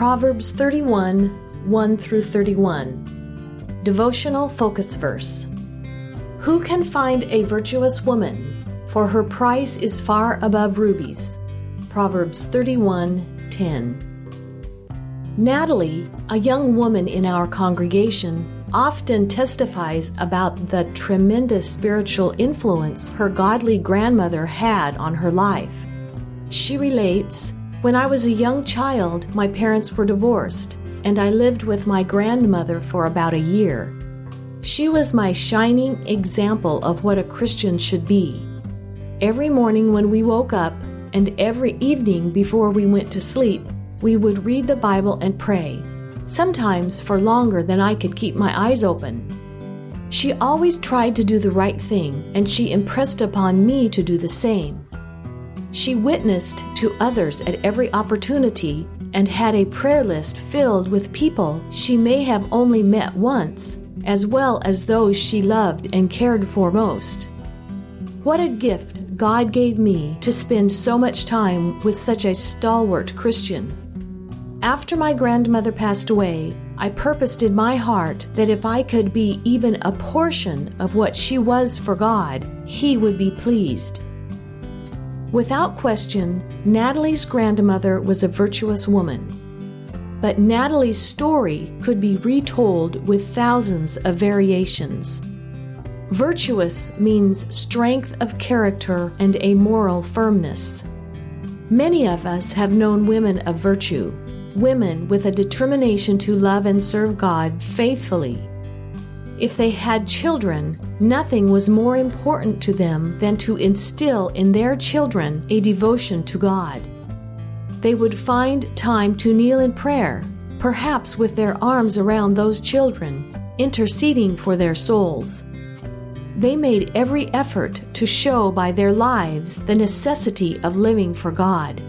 Proverbs 31 1 through 31. Devotional Focus Verse Who can find a virtuous woman? For her price is far above rubies. Proverbs 31 10. Natalie, a young woman in our congregation, often testifies about the tremendous spiritual influence her godly grandmother had on her life. She relates, when I was a young child, my parents were divorced, and I lived with my grandmother for about a year. She was my shining example of what a Christian should be. Every morning when we woke up, and every evening before we went to sleep, we would read the Bible and pray, sometimes for longer than I could keep my eyes open. She always tried to do the right thing, and she impressed upon me to do the same. She witnessed to others at every opportunity and had a prayer list filled with people she may have only met once, as well as those she loved and cared for most. What a gift God gave me to spend so much time with such a stalwart Christian. After my grandmother passed away, I purposed in my heart that if I could be even a portion of what she was for God, He would be pleased. Without question, Natalie's grandmother was a virtuous woman. But Natalie's story could be retold with thousands of variations. Virtuous means strength of character and a moral firmness. Many of us have known women of virtue, women with a determination to love and serve God faithfully if they had children, nothing was more important to them than to instill in their children a devotion to God. They would find time to kneel in prayer, perhaps with their arms around those children, interceding for their souls. They made every effort to show by their lives the necessity of living for God.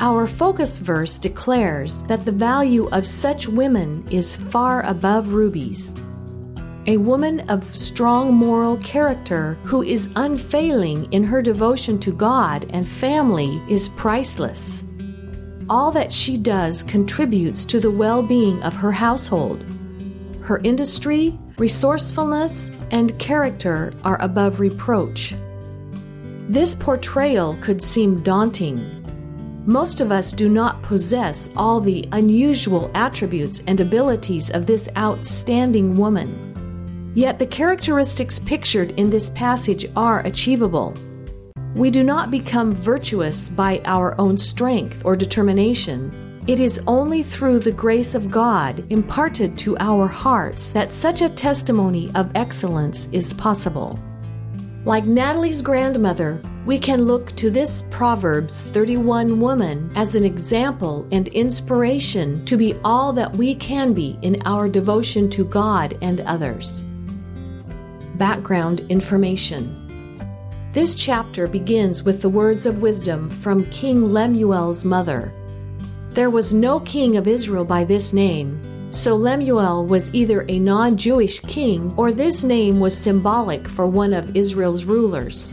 Our focus verse declares that the value of such women is far above rubies a woman of strong moral character who is unfailing in her devotion to God and family is priceless. All that she does contributes to the well being of her household. Her industry, resourcefulness, and character are above reproach. This portrayal could seem daunting. Most of us do not possess all the unusual attributes and abilities of this outstanding woman. Yet the characteristics pictured in this passage are achievable. We do not become virtuous by our own strength or determination. It is only through the grace of God imparted to our hearts that such a testimony of excellence is possible. Like Natalie's grandmother, we can look to this Proverbs 31 woman as an example and inspiration to be all that we can be in our devotion to God and others. Background information. This chapter begins with the words of wisdom from King Lemuel's mother. There was no king of Israel by this name, so Lemuel was either a non Jewish king or this name was symbolic for one of Israel's rulers.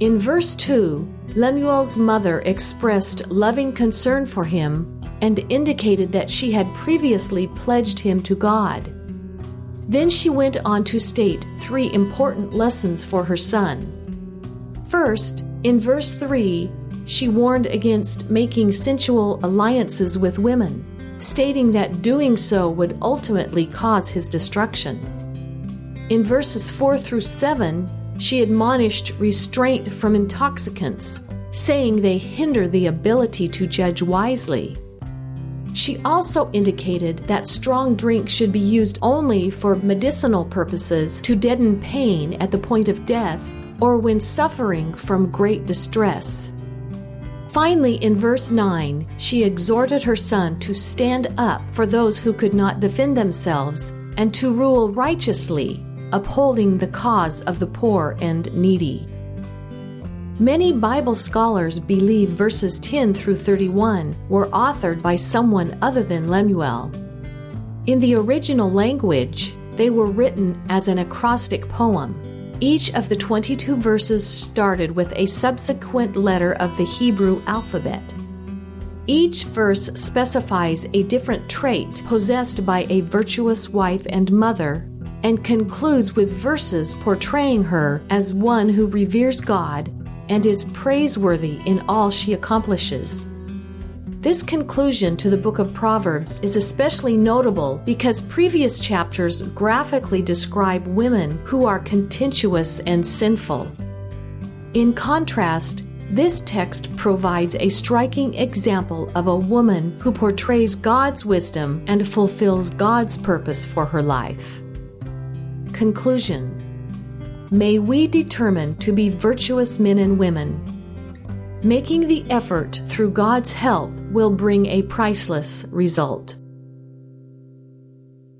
In verse 2, Lemuel's mother expressed loving concern for him and indicated that she had previously pledged him to God. Then she went on to state three important lessons for her son. First, in verse 3, she warned against making sensual alliances with women, stating that doing so would ultimately cause his destruction. In verses 4 through 7, she admonished restraint from intoxicants, saying they hinder the ability to judge wisely. She also indicated that strong drink should be used only for medicinal purposes to deaden pain at the point of death or when suffering from great distress. Finally, in verse 9, she exhorted her son to stand up for those who could not defend themselves and to rule righteously, upholding the cause of the poor and needy. Many Bible scholars believe verses 10 through 31 were authored by someone other than Lemuel. In the original language, they were written as an acrostic poem. Each of the 22 verses started with a subsequent letter of the Hebrew alphabet. Each verse specifies a different trait possessed by a virtuous wife and mother, and concludes with verses portraying her as one who reveres God and is praiseworthy in all she accomplishes. This conclusion to the book of Proverbs is especially notable because previous chapters graphically describe women who are contentious and sinful. In contrast, this text provides a striking example of a woman who portrays God's wisdom and fulfills God's purpose for her life. Conclusion May we determine to be virtuous men and women Making the effort through God's help will bring a priceless result.